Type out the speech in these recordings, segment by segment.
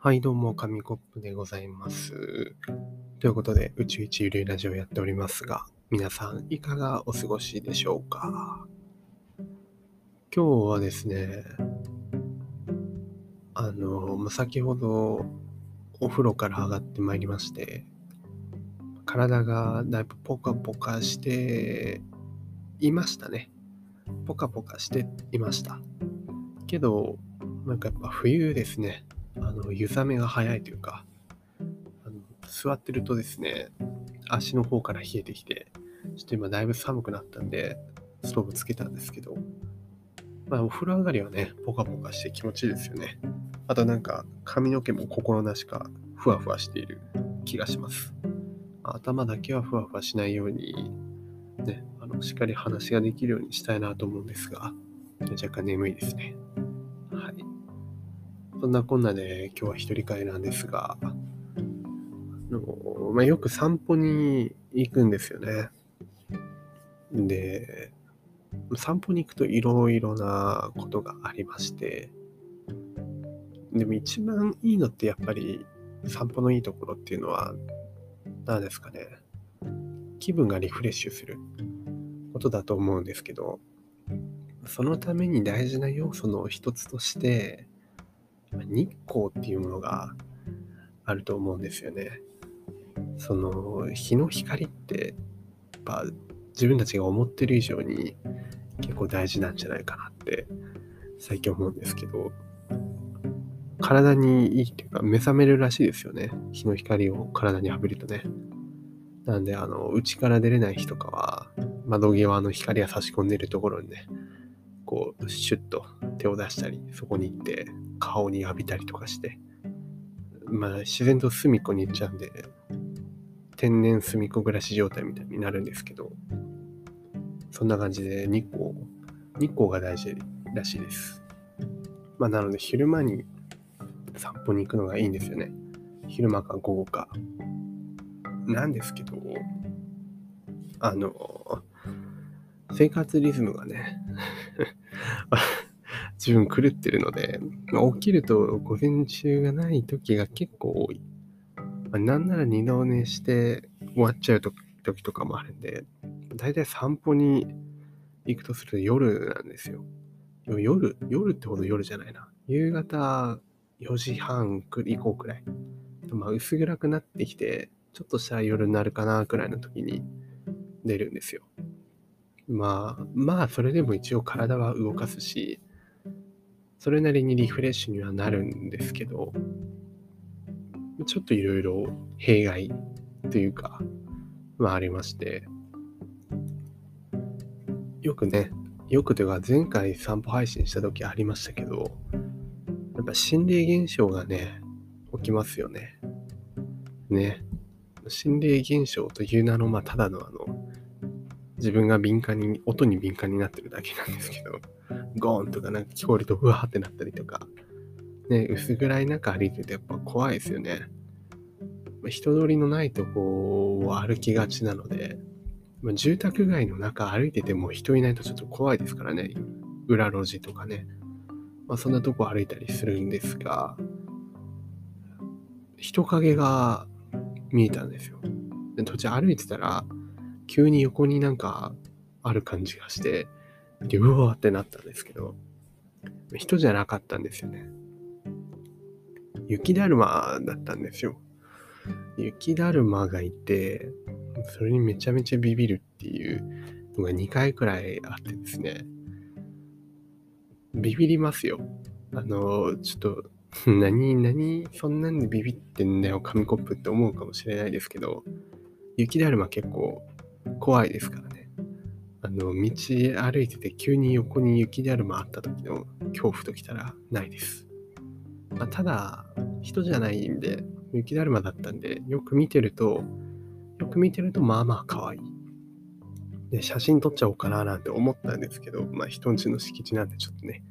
はい、どうも、紙コップでございます。ということで、宇宙一ゆるいラジオをやっておりますが、皆さん、いかがお過ごしでしょうか？今日はですね、あの、先ほど、お風呂から上がってまいりまして、体がだいぶポカポカしていましたね。ポカポカしていました。けど、なんかやっぱ冬ですね。の湯冷めが早いというかあの座ってるとですね足の方から冷えてきてちょっと今だいぶ寒くなったんでストーブつけたんですけどまあお風呂上がりはねポカポカして気持ちいいですよね。あとなんか髪の毛も心なしかふわふわしている気がします。頭だけはふわふわしないようにねあのしっかり話ができるようにしたいなと思うんですが若干眠いですね。そんなこんなで今日は一人会なんですが、あのまあ、よく散歩に行くんですよね。で、散歩に行くといろいろなことがありまして、でも一番いいのってやっぱり散歩のいいところっていうのは何ですかね。気分がリフレッシュすることだと思うんですけど、そのために大事な要素の一つとして、日光っていうものがあると思うんですよね。その日の光ってやっぱ自分たちが思ってる以上に結構大事なんじゃないかなって最近思うんですけど体にいいっていうか目覚めるらしいですよね日の光を体に浴びるとねなんであの家から出れない日とかは窓際の光が差し込んでるところにねこうシュッと手を出したりそこに行って顔に浴びたりとかして。まあ自然と隅っこに行っちゃうんで天然隅っこ暮らし状態みたいになるんですけど。そんな感じで日光日光が大事らしいです。まあなので昼間に散歩に行くのがいいんですよね。昼間か午後か。なんですけどあの生活リズムがね 自分狂ってるので、まあ起きると午前中がない時が結構多い。まあなんなら二度寝して終わっちゃう時とかもあるんで、だいたい散歩に行くとすると夜なんですよ。夜、夜ってほど夜じゃないな。夕方4時半以降くらい。まあ薄暗くなってきて、ちょっとしたら夜になるかなくらいの時に出るんですよ。まあ、まあそれでも一応体は動かすし、それなりにリフレッシュにはなるんですけど、ちょっといろいろ弊害というか、まあありまして、よくね、よくというか前回散歩配信した時ありましたけど、やっぱ心霊現象がね、起きますよね。ね。心霊現象という名の、まあただのあの、自分が敏感に、音に敏感になってるだけなんですけど、ゴーンとかなんか聞こえるとうわーってなったりとか、ね、薄暗い中歩いててやっぱ怖いですよね。ま人通りのないとこを歩きがちなので、ま住宅街の中歩いてても人いないとちょっと怖いですからね。裏路地とかね。まあそんなとこ歩いたりするんですが、人影が見えたんですよ。で途中歩いてたら、急に横になんかある感じがして、でうわーってなったんですけど、人じゃなかったんですよね。雪だるまだったんですよ。雪だるまがいて、それにめちゃめちゃビビるっていうのが2回くらいあってですね、ビビりますよ。あの、ちょっと、何、何、そんなんでビビってんだよ、紙コップって思うかもしれないですけど、雪だるま結構怖いですから。あの、道歩いてて急に横に雪だるまあった時の恐怖ときたらないです。まあ、ただ、人じゃないんで、雪だるまだったんで、よく見てると、よく見てるとまあまあ可愛い。で、写真撮っちゃおうかななんて思ったんですけど、まあ人んちの敷地なんでちょっとね、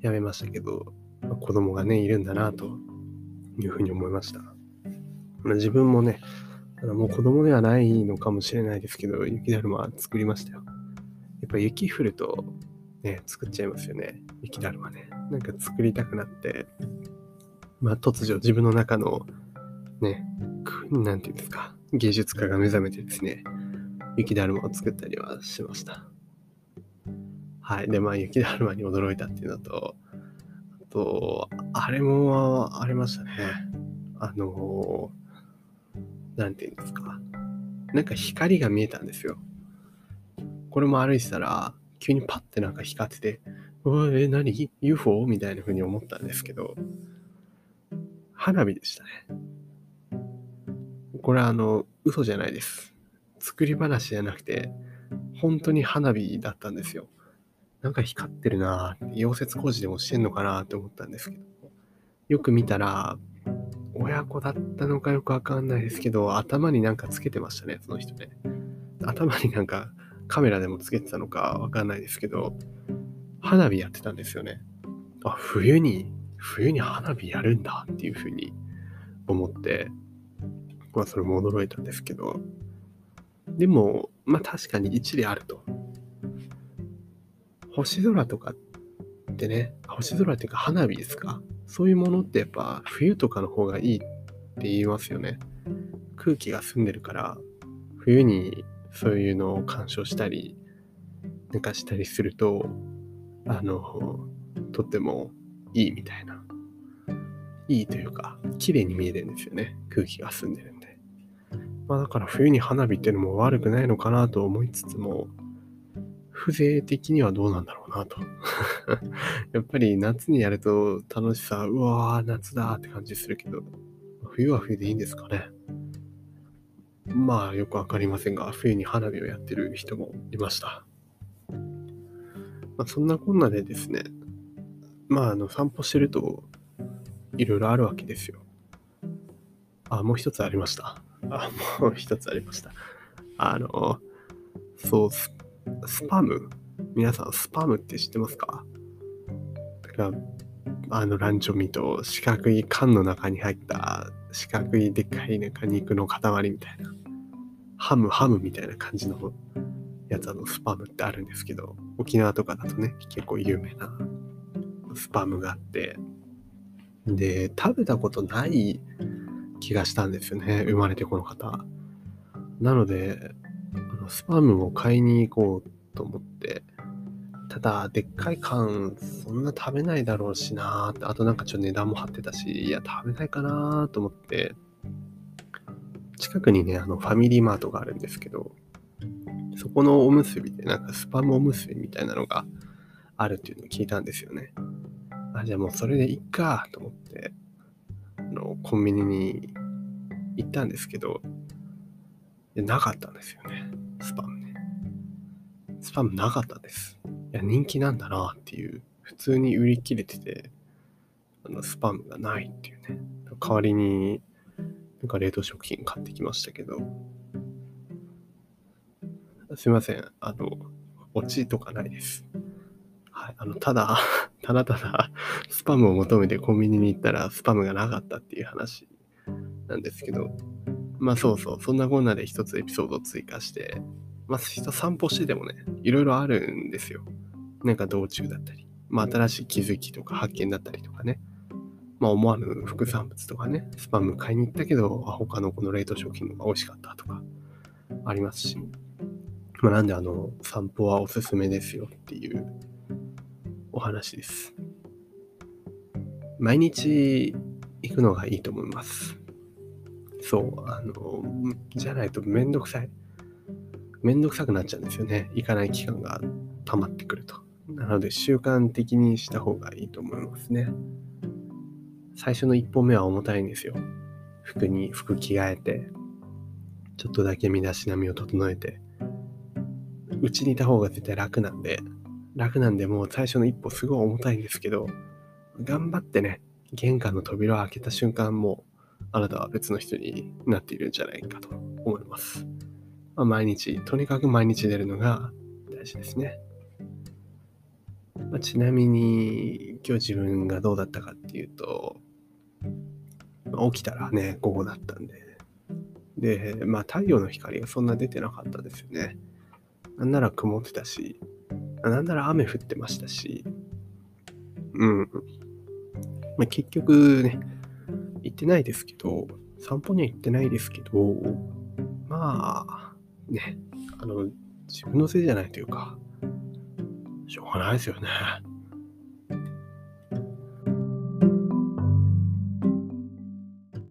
やめましたけど、まあ子供がね、いるんだなというふうに思いました。まあ、自分もね、あのもう子供ではないのかもしれないですけど、雪だるま作りましたよ。やっぱ雪降ると、ね、作っちゃいますよね。雪だるまね。なんか作りたくなって、まあ、突如自分の中のね、なんていうんですか、芸術家が目覚めてですね、雪だるまを作ったりはしました。はい。で、まあ、雪だるまに驚いたっていうのと、あと、あれもありましたね。あのなんていうんですか。なんか光が見えたんですよ。これも歩いてたら、急にパッてなんか光ってて、うわ、え、何 ?UFO? みたいな風に思ったんですけど、花火でしたね。これはあの、嘘じゃないです。作り話じゃなくて、本当に花火だったんですよ。なんか光ってるなぁ、溶接工事でもしてんのかなって思ったんですけど、よく見たら、親子だったのかよくわかんないですけど、頭になんかつけてましたね、その人ね。頭になんかカメラでもつけてたのかわかんないですけど、花火やってたんですよね。あ、冬に、冬に花火やるんだっていうふうに思って、まあそれも驚いたんですけど、でも、まあ確かに一理あると。星空とかってね、星空っていうか花火ですかそういうものってやっぱ冬とかの方がいいって言いますよね。空気が澄んでるから、冬にそういうのを鑑賞したり、なんかしたりすると、あの、とってもいいみたいな。いいというか、綺麗に見えるんですよね。空気が澄んでるんで。まあだから冬に花火っていうのも悪くないのかなと思いつつも、風情的にはどうなんだろうなと。やっぱり夏にやると楽しさ、うわー、夏だって感じするけど、冬は冬でいいんですかね。まあよくわかりませんが、冬に花火をやってる人もいました。まあ、そんなこんなでですね、まああの散歩してるといろいろあるわけですよ。あ、もう一つありました。あ、もう一つありました。あの、そう、ススパム？皆さんスパムって知ってますか？だからあのランチョミート四角い缶の中に入った四角いでっかいなんか肉の塊みたいなハムハムみたいな感じのやつあのスパムってあるんですけど沖縄とかだとね結構有名なスパムがあってで食べたことない気がしたんですよね生まれてこの方。なのでスパムを買いに行こうと思って、ただ、でっかい缶、そんな食べないだろうしなって、あとなんかちょっと値段も張ってたし、いや、食べないかなと思って、近くにね、あの、ファミリーマートがあるんですけど、そこのおむすびで、なんかスパムおむすびみたいなのがあるっていうのを聞いたんですよね。あ、じゃあもうそれでいっかと思って、あの、コンビニに行ったんですけど、なかったんですよね。スパムね。スパムなかったです。いや、人気なんだなっていう、普通に売り切れてて、あのスパムがないっていうね。代わりに、なんか冷凍食品買ってきましたけど、すいません。あの、オチとかないです。はい。あの、ただ、ただただ、スパムを求めてコンビニに行ったら、スパムがなかったっていう話なんですけど、まあそうそう、そんなこんなで一つエピソード追加して、まあ人散歩しててもね、いろいろあるんですよ。なんか道中だったり、まあ新しい気づきとか発見だったりとかね。まあ思わぬ副産物とかね、スパム買いに行ったけど、他のこの冷凍食品のが美味しかったとかありますし、まあなんであの散歩はおすすめですよっていうお話です。毎日行くのがいいと思います。そう、あの、じゃないとめんどくさい。めんどくさくなっちゃうんですよね。行かない期間が溜まってくると。なので習慣的にした方がいいと思いますね。最初の一歩目は重たいんですよ。服に服着替えて、ちょっとだけ身だしなみを整えて、うちにいた方が絶対楽なんで、楽なんでもう最初の一歩すごい重たいんですけど、頑張ってね、玄関の扉を開けた瞬間もあなたは別の人になっているんじゃないかと思います。まあ、毎日、とにかく毎日出るのが大事ですね。まあ、ちなみに、今日自分がどうだったかっていうと、まあ、起きたらね、午後だったんで、で、まあ太陽の光がそんな出てなかったですよね。なんなら曇ってたし、なんなら雨降ってましたし、うん。まあ、結局ね、行ってないですけど、散歩には行ってないですけど、まあ、ね、あの、自分のせいじゃないというか、しょうがないですよね。